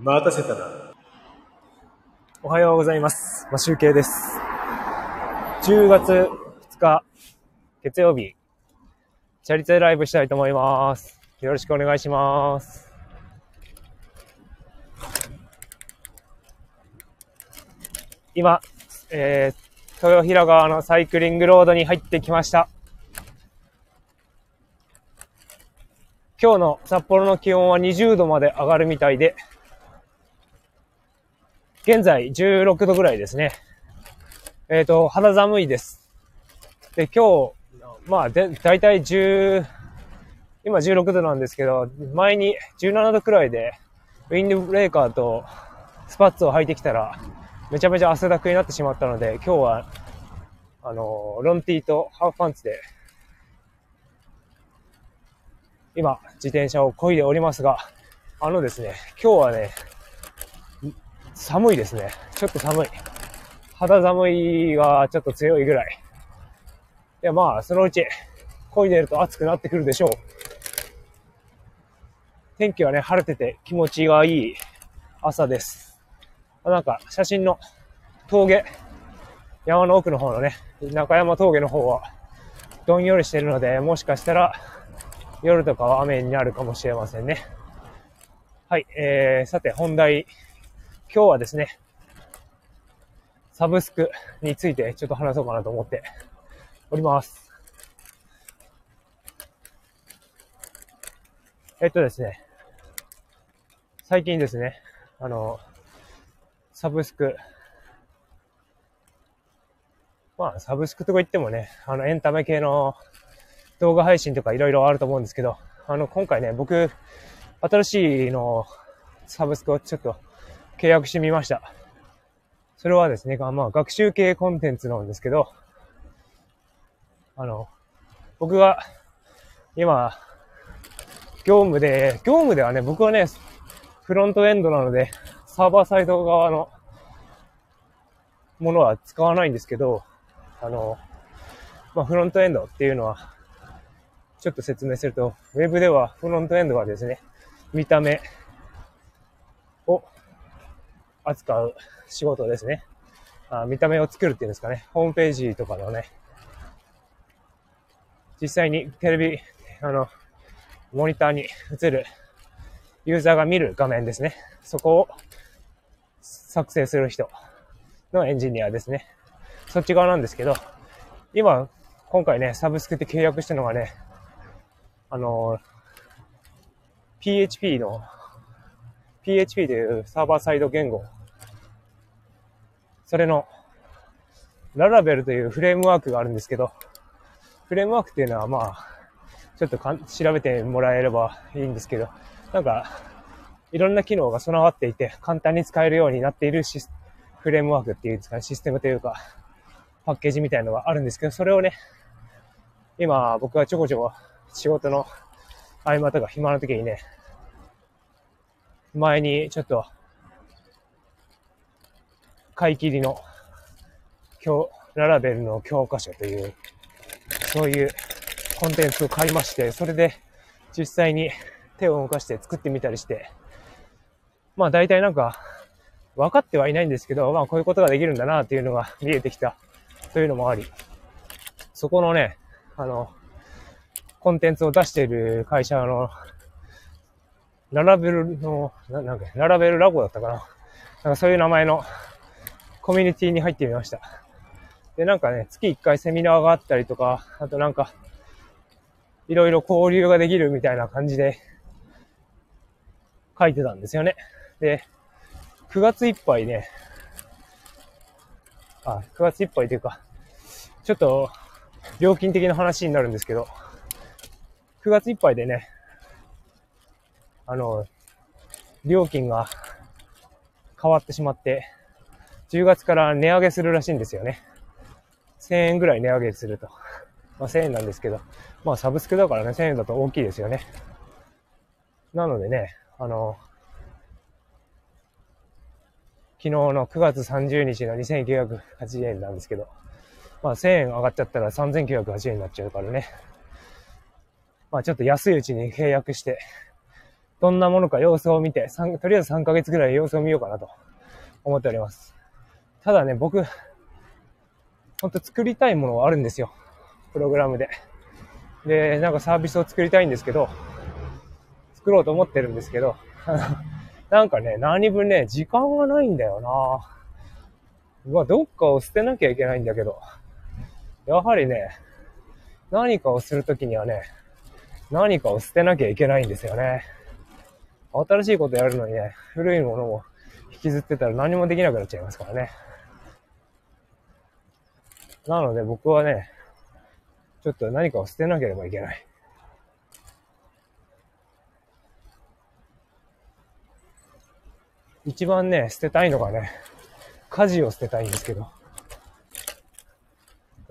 待たせたな。おはようございます。まあ、集計です。10月2日、月曜日、チャリティーライブしたいと思います。よろしくお願いします。今、えー、豊平川のサイクリングロードに入ってきました。今日の札幌の気温は20度まで上がるみたいで、現在16度ぐらいですね。えっ、と、肌寒いです。で、今日、まあ、で、だいたい10、今16度なんですけど、前に17度くらいで、ウィンドブレーカーとスパッツを履いてきたら、めちゃめちゃ汗だくになってしまったので、今日は、あの、ロンティーとハーフパンツで、今、自転車を漕いでおりますが、あのですね、今日はね、寒いですね。ちょっと寒い。肌寒いがちょっと強いぐらい。いや、まあ、そのうち、漕いでると暑くなってくるでしょう。天気はね、晴れてて気持ちがいい朝です。なんか、写真の峠、山の奥の方のね、中山峠の方は、どんよりしてるので、もしかしたら、夜とかは雨になるかもしれませんね。はい、えー、さて、本題。今日はですね、サブスクについてちょっと話そうかなと思っております。えっとですね、最近ですね、あの、サブスク、まあ、サブスクとか言ってもね、あの、エンタメ系の動画配信とかいろいろあると思うんですけど、あの、今回ね、僕、新しいのサブスクをちょっと契約してみました。それはですね、まあ、学習系コンテンツなんですけど、あの、僕が今、業務で、業務ではね、僕はね、フロントエンドなので、サーバーサイド側のものは使わないんですけど、あの、まあ、フロントエンドっていうのは、ちょっと説明すると、ウェブではフロントエンドはですね、見た目扱う仕事ですね。あ見た目を作るっていうんですかね。ホームページとかのね、実際にテレビ、あの、モニターに映るユーザーが見る画面ですね。そこを作成する人のエンジニアですね。そっち側なんですけど、今、今回ね、サブスクって契約したのがね、あの、PHP の PHP というサーバーサイド言語。それの、ララベルというフレームワークがあるんですけど、フレームワークっていうのはまあ、ちょっとかん調べてもらえればいいんですけど、なんか、いろんな機能が備わっていて、簡単に使えるようになっているシスフレームワークっていうんですかね、システムというか、パッケージみたいなのがあるんですけど、それをね、今僕はちょこちょこ仕事の合間とか暇な時にね、前にちょっと、買い切りの、教、ララベルの教科書という、そういうコンテンツを買いまして、それで実際に手を動かして作ってみたりして、まあ大体なんか、分かってはいないんですけど、まあこういうことができるんだなっていうのが見えてきたというのもあり、そこのね、あの、コンテンツを出している会社のララベルの、ななんか、ララベルラボだったかな。なんかそういう名前のコミュニティに入ってみました。で、なんかね、月1回セミナーがあったりとか、あとなんか、いろいろ交流ができるみたいな感じで書いてたんですよね。で、9月いっぱいね、あ、9月いっぱいというか、ちょっと料金的な話になるんですけど、9月いっぱいでね、あの、料金が変わってしまって、10月から値上げするらしいんですよね。1000円ぐらい値上げすると。まあ1000円なんですけど、まあサブスクだからね、1000円だと大きいですよね。なのでね、あの、昨日の9月30日の2980円なんですけど、まあ1000円上がっちゃったら3980円になっちゃうからね。まあちょっと安いうちに契約して、どんなものか様子を見て、とりあえず3ヶ月ぐらい様子を見ようかなと思っております。ただね、僕、ほんと作りたいものはあるんですよ。プログラムで。で、なんかサービスを作りたいんですけど、作ろうと思ってるんですけど、なんかね、何分ね、時間がないんだよなまあ、どっかを捨てなきゃいけないんだけど、やはりね、何かをするときにはね、何かを捨てなきゃいけないんですよね。新しいことやるのにね、古いものを引きずってたら何もできなくなっちゃいますからね。なので僕はね、ちょっと何かを捨てなければいけない。一番ね、捨てたいのがね、家事を捨てたいんですけど。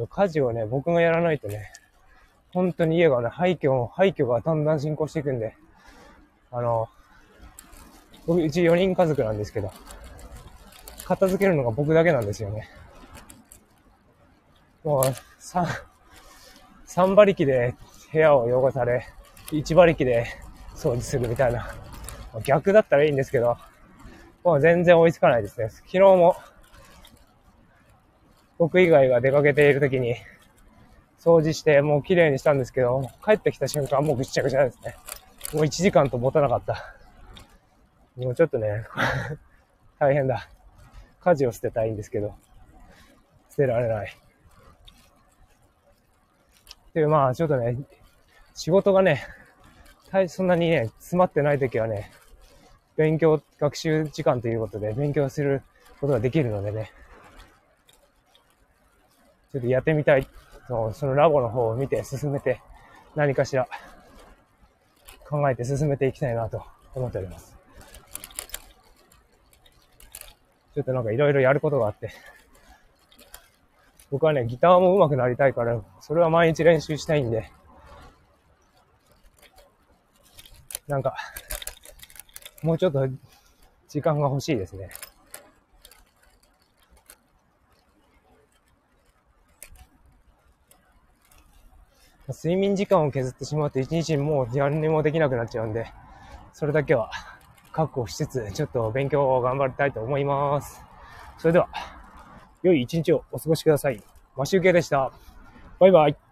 家事をね、僕がやらないとね、本当に家がね、廃墟、廃墟がだんだん進行していくんで、あの、僕、うち4人家族なんですけど、片付けるのが僕だけなんですよね。もう、3、3馬力で部屋を汚され、1馬力で掃除するみたいな。逆だったらいいんですけど、もう全然追いつかないですね。昨日も、僕以外が出かけている時に、掃除してもう綺麗にしたんですけど、帰ってきた瞬間もうぐっちゃぐちゃですね。もう1時間と持たなかった。もうちょっとね、大変だ。家事を捨てたいんですけど、捨てられない。で、まあちょっとね、仕事がね、そんなにね、詰まってない時はね、勉強、学習時間ということで勉強することができるのでね、ちょっとやってみたい。そのラボの方を見て進めて、何かしら考えて進めていきたいなと思っております。ちょっとなんかいろいろやることがあって、僕はね、ギターも上手くなりたいから、それは毎日練習したいんで、なんか、もうちょっと時間が欲しいですね。睡眠時間を削ってしまって一日もう何にもできなくなっちゃうんで、それだけは。確保しつつ、ちょっと勉強を頑張りたいと思います。それでは、良い一日をお過ごしください。マシュウケでした。バイバイ。